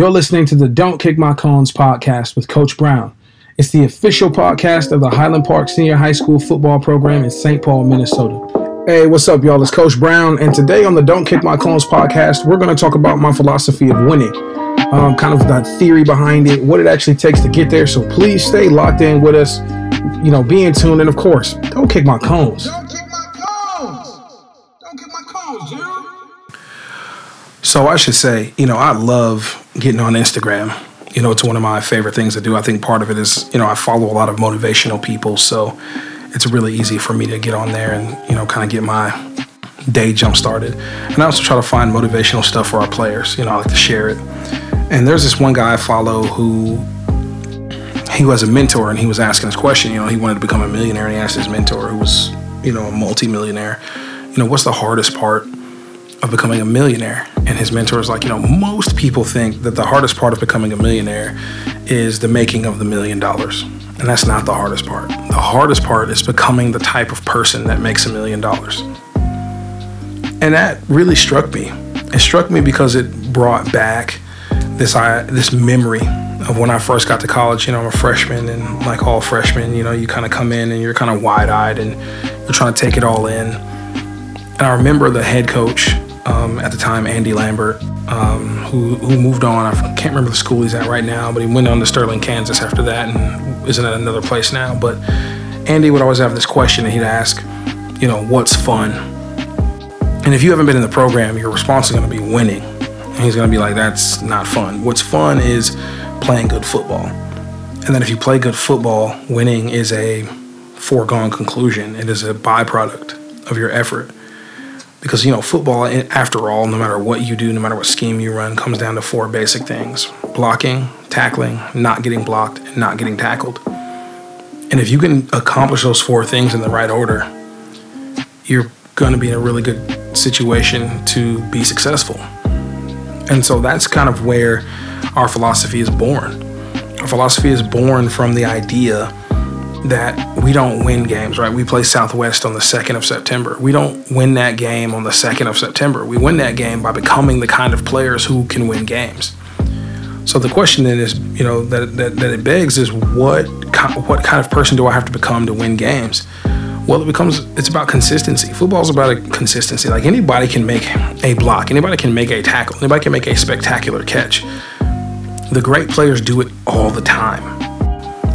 You're listening to the Don't Kick My Cones podcast with Coach Brown. It's the official podcast of the Highland Park Senior High School football program in St. Paul, Minnesota. Hey, what's up, y'all? It's Coach Brown, and today on the Don't Kick My Cones podcast, we're going to talk about my philosophy of winning, um, kind of the theory behind it, what it actually takes to get there. So please stay locked in with us, you know, be in tune, and of course, don't kick my cones. Don't kick my cones. Don't kick my cones, Gerald. So I should say, you know, I love getting on Instagram. You know, it's one of my favorite things to do. I think part of it is, you know, I follow a lot of motivational people, so it's really easy for me to get on there and, you know, kind of get my day jump started. And I also try to find motivational stuff for our players. You know, I like to share it. And there's this one guy I follow who he was a mentor and he was asking this question. You know, he wanted to become a millionaire and he asked his mentor, who was, you know, a multimillionaire, you know, what's the hardest part of becoming a millionaire. And his mentor is like, you know, most people think that the hardest part of becoming a millionaire is the making of the million dollars. And that's not the hardest part. The hardest part is becoming the type of person that makes a million dollars. And that really struck me. It struck me because it brought back this I, this memory of when I first got to college. You know, I'm a freshman, and like all freshmen, you know, you kind of come in and you're kind of wide eyed and you're trying to take it all in. And I remember the head coach um, at the time, Andy Lambert, um, who, who moved on. I can't remember the school he's at right now, but he went on to Sterling, Kansas after that and isn't at another place now. But Andy would always have this question and he'd ask, you know, what's fun? And if you haven't been in the program, your response is going to be winning. And he's going to be like, that's not fun. What's fun is playing good football. And then if you play good football, winning is a foregone conclusion. It is a byproduct of your effort because you know football eh, after all no matter what you do no matter what scheme you run comes down to four basic things. Blocking tackling not getting blocked and not getting tackled. And if you can accomplish those four things in the right order you're going to be in a really good situation to be successful. And so that's kind of where our philosophy is born. Our philosophy is born from the idea that we don't win games, right? We play Southwest on the 2nd of September. We don't win that game on the 2nd of September. We win that game by becoming the kind of players who can win games. So the question then is, you know, that, that, that it begs is what, what kind of person do I have to become to win games? Well, it becomes, it's about consistency. Football is about a consistency. Like anybody can make a block, anybody can make a tackle, anybody can make a spectacular catch. The great players do it all the time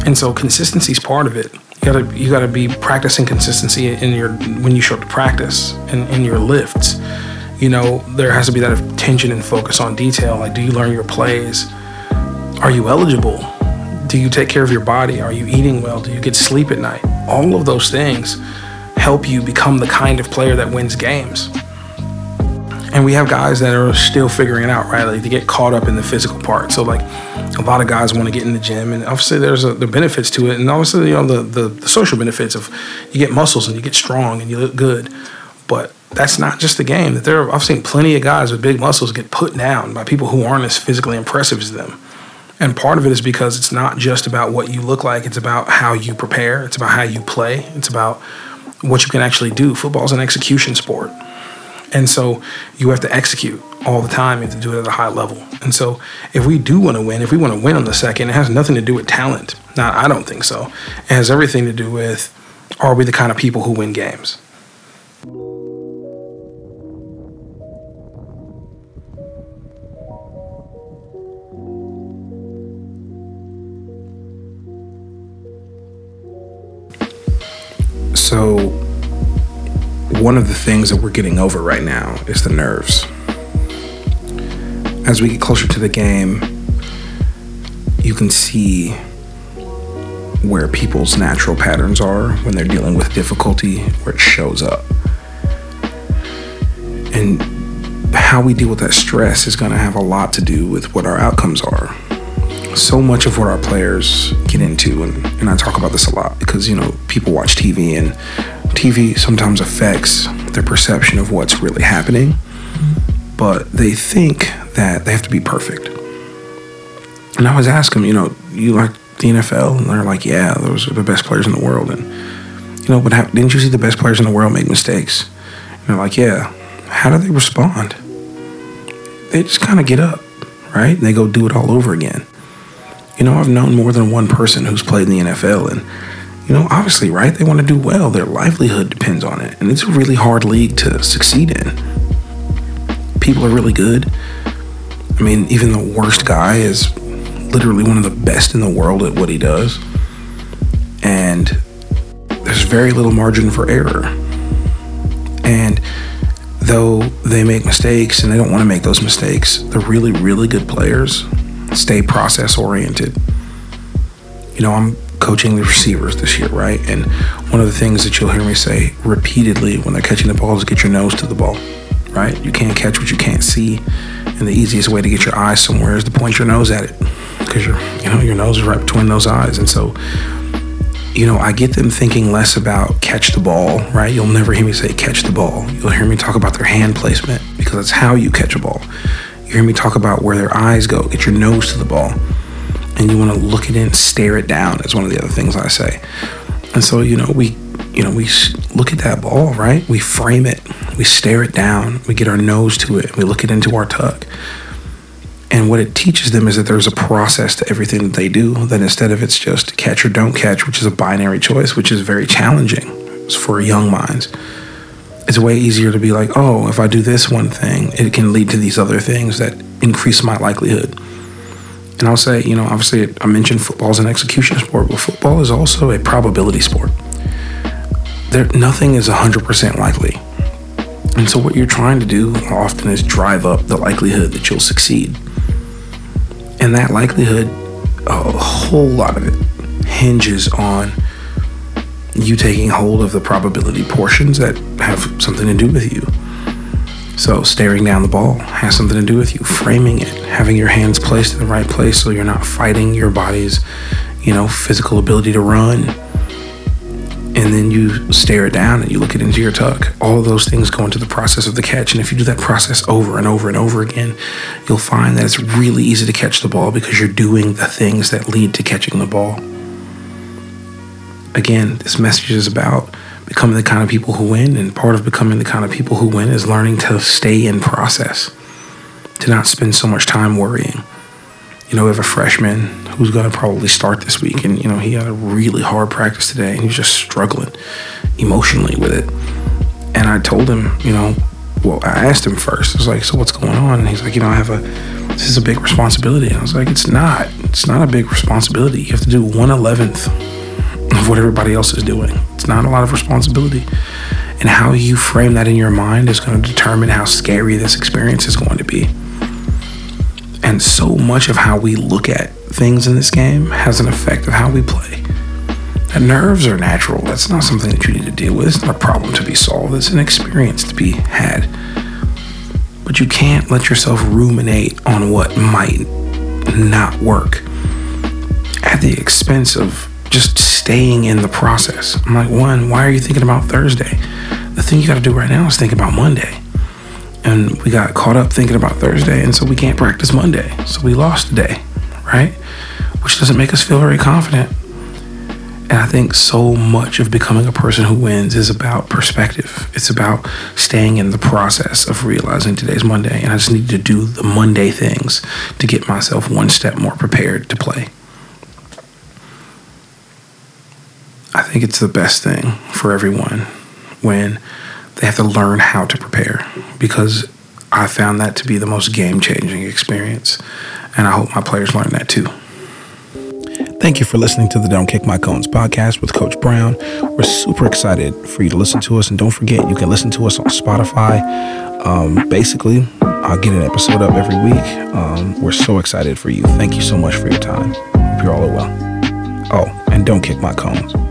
and so consistency is part of it. You gotta you gotta be practicing consistency in your when you show up to practice and in your lifts. You know, there has to be that attention and focus on detail. Like, do you learn your plays? Are you eligible? Do you take care of your body? Are you eating well? Do you get sleep at night? All of those things help you become the kind of player that wins games. And we have guys that are still figuring it out, right? Like they get caught up in the physical part. So like a lot of guys want to get in the gym, and obviously there's a, the benefits to it, and obviously you know the, the, the social benefits of you get muscles and you get strong and you look good, but that's not just the game. That there, I've seen plenty of guys with big muscles get put down by people who aren't as physically impressive as them. And part of it is because it's not just about what you look like, it's about how you prepare, it's about how you play, it's about what you can actually do. Football is an execution sport. And so you have to execute all the time. Have to do it at a high level. And so if we do want to win, if we want to win on the second, it has nothing to do with talent. Now, I don't think so. It has everything to do with are we the kind of people who win games? So, one of the things that we're getting over right now is the nerves. As we get closer to the game, you can see where people's natural patterns are when they're dealing with difficulty, where it shows up. And how we deal with that stress is going to have a lot to do with what our outcomes are. So much of what our players get into, and, and I talk about this a lot because, you know, people watch TV and TV sometimes affects their perception of what's really happening, but they think that they have to be perfect. And I always ask them, you know, you like the NFL? And they're like, yeah, those are the best players in the world. And, you know, but how, didn't you see the best players in the world make mistakes? And they're like, yeah. How do they respond? They just kind of get up, right? And they go do it all over again. You know, I've known more than one person who's played in the NFL, and, you know, obviously, right? They want to do well. Their livelihood depends on it. And it's a really hard league to succeed in. People are really good. I mean, even the worst guy is literally one of the best in the world at what he does. And there's very little margin for error. And though they make mistakes and they don't want to make those mistakes, the really, really good players stay process oriented. You know, I'm coaching the receivers this year, right? And one of the things that you'll hear me say repeatedly when they're catching the ball is get your nose to the ball, right? You can't catch what you can't see. And the easiest way to get your eyes somewhere is to point your nose at it because your, you know, your nose is right between those eyes. And so, you know, I get them thinking less about catch the ball, right? You'll never hear me say catch the ball. You'll hear me talk about their hand placement because that's how you catch a ball. You hear me talk about where their eyes go, get your nose to the ball. And you want to look at it and stare it down is one of the other things I say. And so, you know, we, you know, we look at that ball, right? We frame it, we stare it down, we get our nose to it, we look it into our tuck. And what it teaches them is that there's a process to everything that they do, that instead of it's just catch or don't catch, which is a binary choice, which is very challenging for young minds. It's way easier to be like, oh, if I do this one thing, it can lead to these other things that increase my likelihood. And I'll say, you know, obviously I mentioned football is an execution sport, but football is also a probability sport. There, nothing is 100% likely. And so what you're trying to do often is drive up the likelihood that you'll succeed. And that likelihood, a whole lot of it hinges on you taking hold of the probability portions that have something to do with you. So, staring down the ball has something to do with you. Framing it, having your hands placed in the right place so you're not fighting your body's, you know, physical ability to run and then you stare it down and you look it into your tuck. All those things go into the process of the catch. And if you do that process over and over and over again, you'll find that it's really easy to catch the ball because you're doing the things that lead to catching the ball. Again, this message is about becoming the kind of people who win. And part of becoming the kind of people who win is learning to stay in process, to not spend so much time worrying you know, we have a freshman who's going to probably start this week, and you know, he had a really hard practice today, and he's just struggling emotionally with it. And I told him, you know, well, I asked him first. I was like, "So what's going on?" And he's like, "You know, I have a this is a big responsibility." And I was like, "It's not. It's not a big responsibility. You have to do one eleventh of what everybody else is doing. It's not a lot of responsibility." And how you frame that in your mind is going to determine how scary this experience is going to be. And so much of how we look at things in this game has an effect of how we play. And nerves are natural. That's not something that you need to deal with. It's not a problem to be solved. It's an experience to be had. But you can't let yourself ruminate on what might not work at the expense of just staying in the process. I'm like, one, why are you thinking about Thursday? The thing you got to do right now is think about Monday and we got caught up thinking about Thursday, and so we can't practice Monday. So we lost the day, right? Which doesn't make us feel very confident. And I think so much of becoming a person who wins is about perspective. It's about staying in the process of realizing today's Monday, and I just need to do the Monday things to get myself one step more prepared to play. I think it's the best thing for everyone when they have to learn how to prepare because I found that to be the most game changing experience. And I hope my players learn that too. Thank you for listening to the Don't Kick My Cones podcast with Coach Brown. We're super excited for you to listen to us. And don't forget, you can listen to us on Spotify. Um, basically, I'll get an episode up every week. Um, we're so excited for you. Thank you so much for your time. Hope you're all well. Oh, and don't kick my cones.